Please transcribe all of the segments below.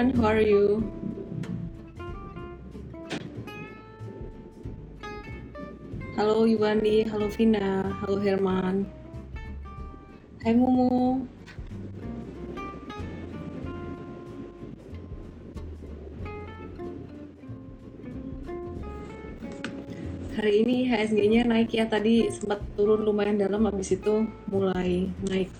everyone, how are you? Halo Yuwandi, halo Vina, halo Herman. Hai Mumu. Hari ini HSG-nya naik ya, tadi sempat turun lumayan dalam, habis itu mulai naik.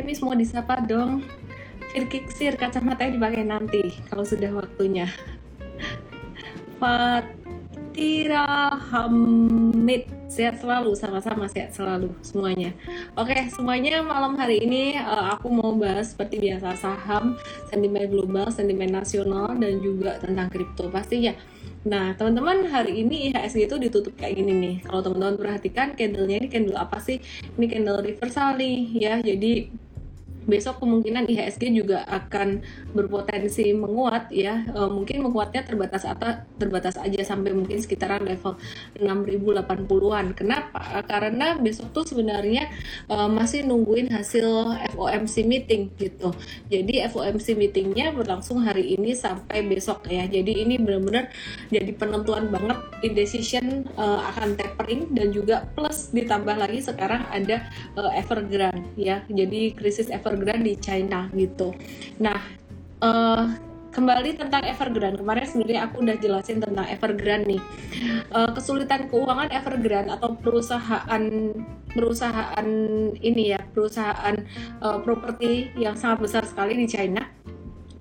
Haimis mau disapa dong. Firkiksir kacamatanya dipakai nanti kalau sudah waktunya. Fatira Hamid sehat selalu sama-sama sehat selalu semuanya. Oke semuanya malam hari ini uh, aku mau bahas seperti biasa saham, sentimen global, sentimen nasional dan juga tentang kripto pastinya. Nah, teman-teman hari ini IHSG itu ditutup kayak gini nih. Kalau teman-teman perhatikan candlenya ini candle apa sih? Ini candle reversal nih ya. Jadi besok kemungkinan IHSG juga akan berpotensi menguat ya. E, mungkin menguatnya terbatas atau terbatas aja sampai mungkin sekitaran level 6080-an kenapa? Karena besok tuh sebenarnya e, masih nungguin hasil FOMC meeting gitu. Jadi FOMC meetingnya berlangsung hari ini sampai besok ya. Jadi ini benar-benar jadi penentuan banget indecision e, akan tapering dan juga plus ditambah lagi sekarang ada e, Evergrande ya. Jadi krisis Evergrande Evergrande di China gitu. Nah, uh, kembali tentang Evergrande kemarin sebenarnya aku udah jelasin tentang Evergrande nih uh, kesulitan keuangan Evergrande atau perusahaan perusahaan ini ya perusahaan uh, properti yang sangat besar sekali di China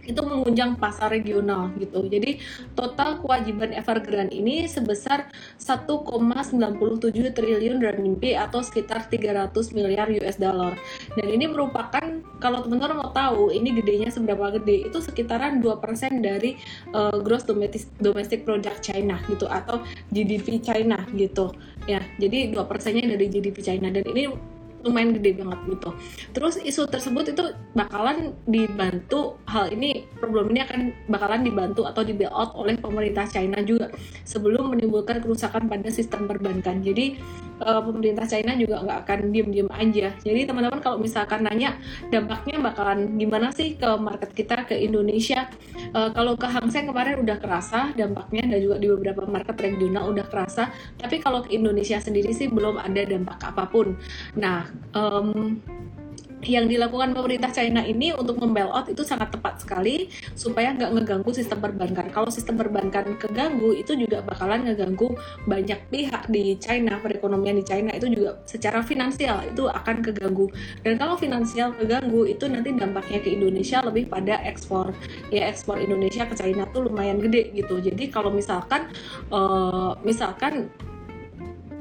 itu mengunjang pasar regional gitu. Jadi total kewajiban Evergrande ini sebesar 1,97 triliun renminbi atau sekitar 300 miliar US dollar. Dan ini merupakan kalau teman-teman mau tahu ini gedenya seberapa gede itu sekitaran 2% dari uh, gross domestic domestic product China gitu atau GDP China gitu. Ya, jadi 2%-nya dari GDP China dan ini lumayan gede banget gitu. Terus isu tersebut itu bakalan dibantu hal ini problem ini akan bakalan dibantu atau di bailout oleh pemerintah China juga sebelum menimbulkan kerusakan pada sistem perbankan. Jadi uh, pemerintah China juga nggak akan diem-diem aja. Jadi teman-teman kalau misalkan nanya dampaknya bakalan gimana sih ke market kita ke Indonesia? Uh, kalau ke Hang Seng kemarin udah kerasa dampaknya dan juga di beberapa market regional udah kerasa. Tapi kalau ke Indonesia sendiri sih belum ada dampak apa pun. Nah um, yang dilakukan pemerintah China ini untuk membailout itu sangat tepat sekali supaya nggak ngeganggu sistem perbankan. Kalau sistem perbankan keganggu itu juga bakalan ngeganggu banyak pihak di China, perekonomian di China itu juga secara finansial itu akan keganggu. Dan kalau finansial keganggu itu nanti dampaknya ke Indonesia lebih pada ekspor. Ya ekspor Indonesia ke China tuh lumayan gede gitu. Jadi kalau misalkan uh, misalkan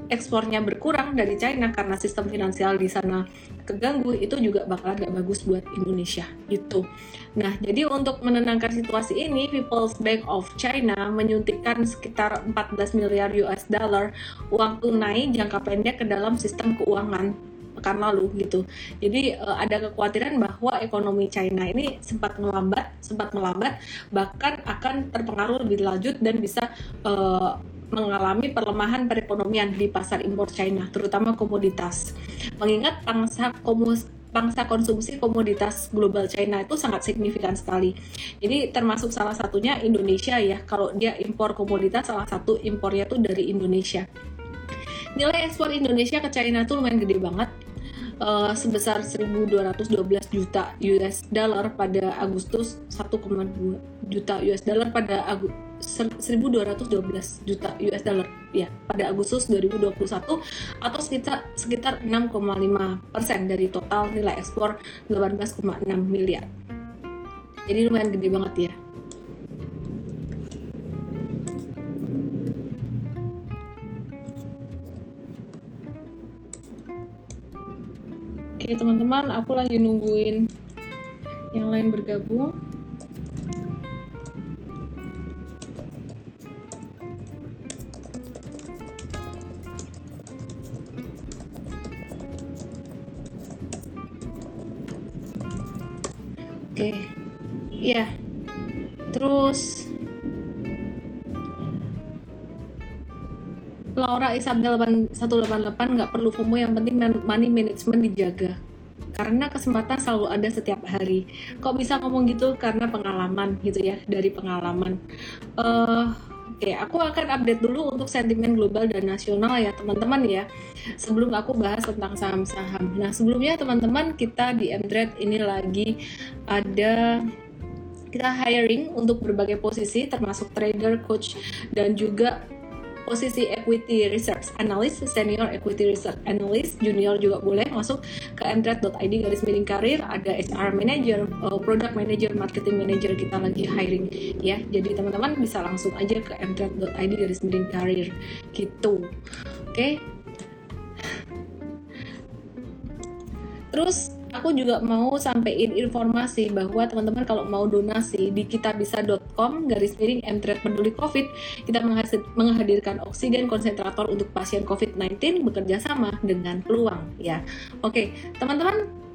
ekspornya berkurang dari China karena sistem finansial di sana keganggu itu juga bakal gak bagus buat Indonesia gitu. Nah, jadi untuk menenangkan situasi ini, People's Bank of China menyuntikkan sekitar 14 miliar US dollar uang tunai jangka pendek ke dalam sistem keuangan pekan lalu gitu. Jadi uh, ada kekhawatiran bahwa ekonomi China ini sempat melambat, sempat melambat, bahkan akan terpengaruh lebih lanjut dan bisa uh, mengalami perlemahan perekonomian di pasar impor China, terutama komoditas. Mengingat pangsa komus pangsa konsumsi komoditas global China itu sangat signifikan sekali. Jadi termasuk salah satunya Indonesia ya. Kalau dia impor komoditas salah satu impornya tuh dari Indonesia. Nilai ekspor Indonesia ke China tuh lumayan gede banget. Uh, sebesar 1.212 juta US dollar pada Agustus 1,2 juta US dollar pada Agustus 1212 juta US dollar ya pada Agustus 2021 atau sekitar sekitar 6,5 persen dari total nilai ekspor 18,6 miliar. Jadi lumayan gede banget ya. Oke teman-teman, aku lagi nungguin yang lain bergabung. Okay. ya yeah. terus Laura Isabel 188 nggak perlu FOMO yang penting money management dijaga karena kesempatan selalu ada setiap hari. Kok bisa ngomong gitu? Karena pengalaman gitu ya, dari pengalaman. Uh, Oke, aku akan update dulu untuk sentimen global dan nasional ya teman-teman ya. Sebelum aku bahas tentang saham-saham. Nah sebelumnya teman-teman kita di Mtrade ini lagi ada kita hiring untuk berbagai posisi termasuk trader, coach dan juga posisi equity research analyst, senior equity research analyst, junior juga boleh masuk ke mtrade.id garis miring karir, ada HR manager, uh, product manager, marketing manager kita lagi hiring ya. Jadi teman-teman bisa langsung aja ke mtrade.id garis miring karir gitu. Oke. Okay? Terus aku juga mau sampaikan informasi bahwa teman-teman kalau mau donasi di kitabisa.com garis miring mtrade peduli covid kita menghadirkan oksigen konsentrator untuk pasien covid-19 bekerja sama dengan peluang ya oke teman-teman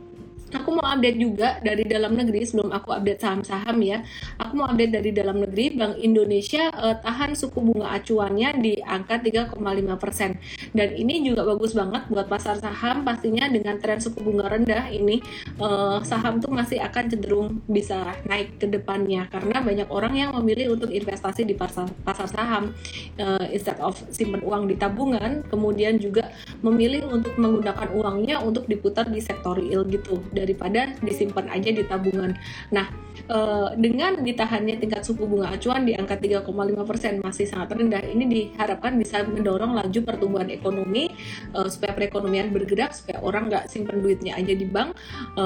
aku mau update juga dari dalam negeri sebelum aku update saham-saham ya. Aku mau update dari dalam negeri Bank Indonesia uh, tahan suku bunga acuannya di angka 3,5% dan ini juga bagus banget buat pasar saham pastinya dengan tren suku bunga rendah ini uh, saham tuh masih akan cenderung bisa naik ke depannya karena banyak orang yang memilih untuk investasi di pasar pasar saham uh, instead of simpan uang di tabungan kemudian juga memilih untuk menggunakan uangnya untuk diputar di sektor real gitu daripada disimpan aja di tabungan. Nah, e, dengan ditahannya tingkat suku bunga acuan di angka 3,5% masih sangat rendah, ini diharapkan bisa mendorong laju pertumbuhan ekonomi e, supaya perekonomian bergerak, supaya orang nggak simpan duitnya aja di bank e,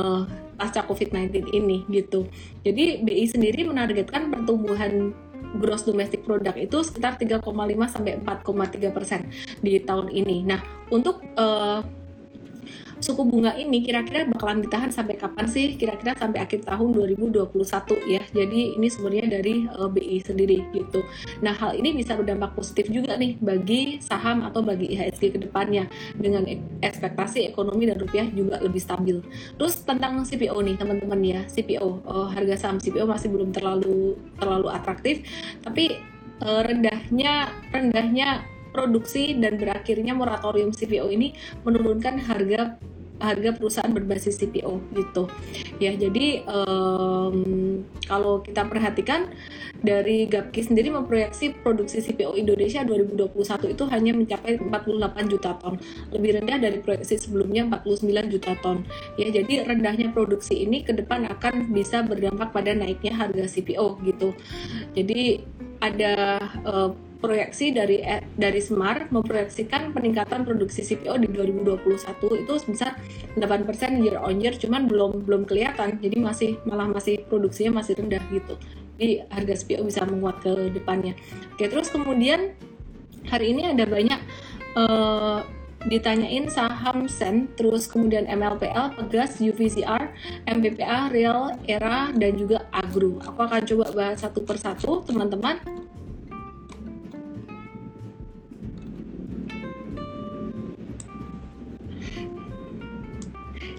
pasca COVID-19 ini gitu. Jadi BI sendiri menargetkan pertumbuhan gross domestic product itu sekitar 3,5 sampai 4,3 persen di tahun ini. Nah, untuk uh, suku bunga ini kira-kira bakalan ditahan sampai kapan sih? Kira-kira sampai akhir tahun 2021 ya. Jadi ini sebenarnya dari uh, eh, BI sendiri gitu. Nah, hal ini bisa berdampak positif juga nih bagi saham atau bagi IHSG ke depannya dengan ekspektasi ekonomi dan rupiah juga lebih stabil. Terus tentang CPO nih teman-teman ya, CPO uh, harga saham CPO masih belum terlalu terlalu atraktif, tapi uh, rendahnya rendahnya produksi dan berakhirnya moratorium CPO ini menurunkan harga harga perusahaan berbasis CPO gitu. Ya jadi um, kalau kita perhatikan dari Gapki sendiri memproyeksi produksi CPO Indonesia 2021 itu hanya mencapai 48 juta ton. Lebih rendah dari proyeksi sebelumnya 49 juta ton. Ya jadi rendahnya produksi ini ke depan akan bisa berdampak pada naiknya harga CPO gitu. Jadi ada uh, proyeksi dari eh, dari Smart memproyeksikan peningkatan produksi CPO di 2021 itu sebesar 8% year on year cuman belum belum kelihatan jadi masih malah masih produksinya masih rendah gitu jadi harga CPO bisa menguat ke depannya oke terus kemudian hari ini ada banyak uh, ditanyain saham SEN, terus kemudian MLPL, Pegas, UVCR, MBPA, Real, Era, dan juga Agro. Aku akan coba bahas satu persatu, teman-teman.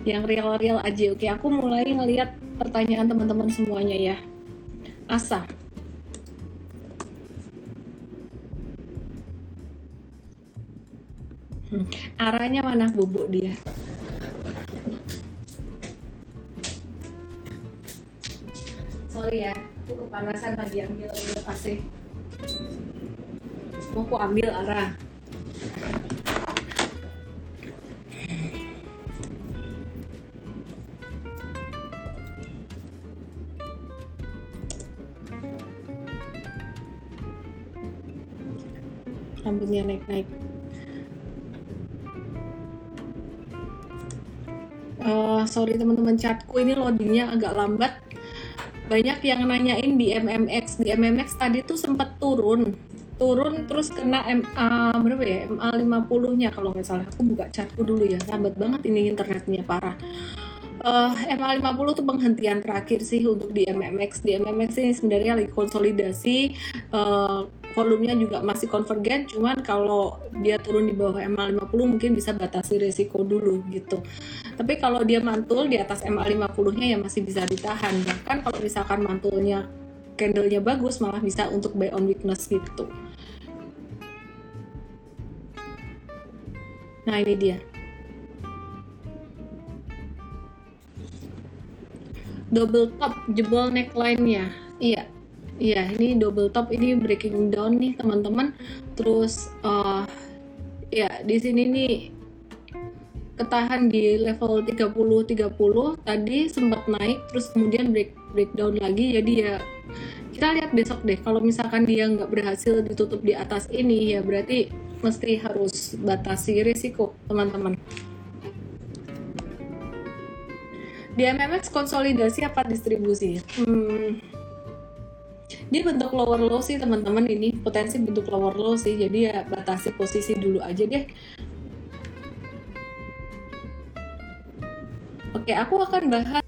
Yang real-real aja. Oke, aku mulai ngelihat pertanyaan teman-teman semuanya ya. Asa. Hmm. Arahnya mana bubuk dia? Sorry ya, aku kepanasan lagi ambil ambil AC. Mau aku ambil arah. Rambutnya naik-naik. Uh, sorry teman-teman catku ini loadingnya agak lambat. Banyak yang nanyain di MMX di MMX tadi tuh sempat turun. Turun terus kena MA berapa ya? MA 50 nya kalau nggak salah. Aku buka catku dulu ya. Lambat banget ini internetnya parah. Uh, MA 50 tuh penghentian terakhir sih untuk di MMX di MMX ini sebenarnya lagi konsolidasi. Uh, volumenya juga masih konvergen cuman kalau dia turun di bawah MA50 mungkin bisa batasi resiko dulu gitu tapi kalau dia mantul di atas MA50 nya ya masih bisa ditahan bahkan kalau misalkan mantulnya candlenya bagus malah bisa untuk buy on weakness gitu nah ini dia double top jebol neckline-nya. Iya. Iya, ini double top ini breaking down nih teman-teman. Terus uh, ya di sini nih ketahan di level 30 30 tadi sempat naik terus kemudian break breakdown lagi. Jadi ya kita lihat besok deh. Kalau misalkan dia nggak berhasil ditutup di atas ini ya berarti mesti harus batasi risiko teman-teman. Di MMX konsolidasi apa distribusi? Hmm, dia bentuk lower low sih teman-teman. Ini potensi bentuk lower low sih. Jadi ya batasi posisi dulu aja deh. Oke aku akan bahas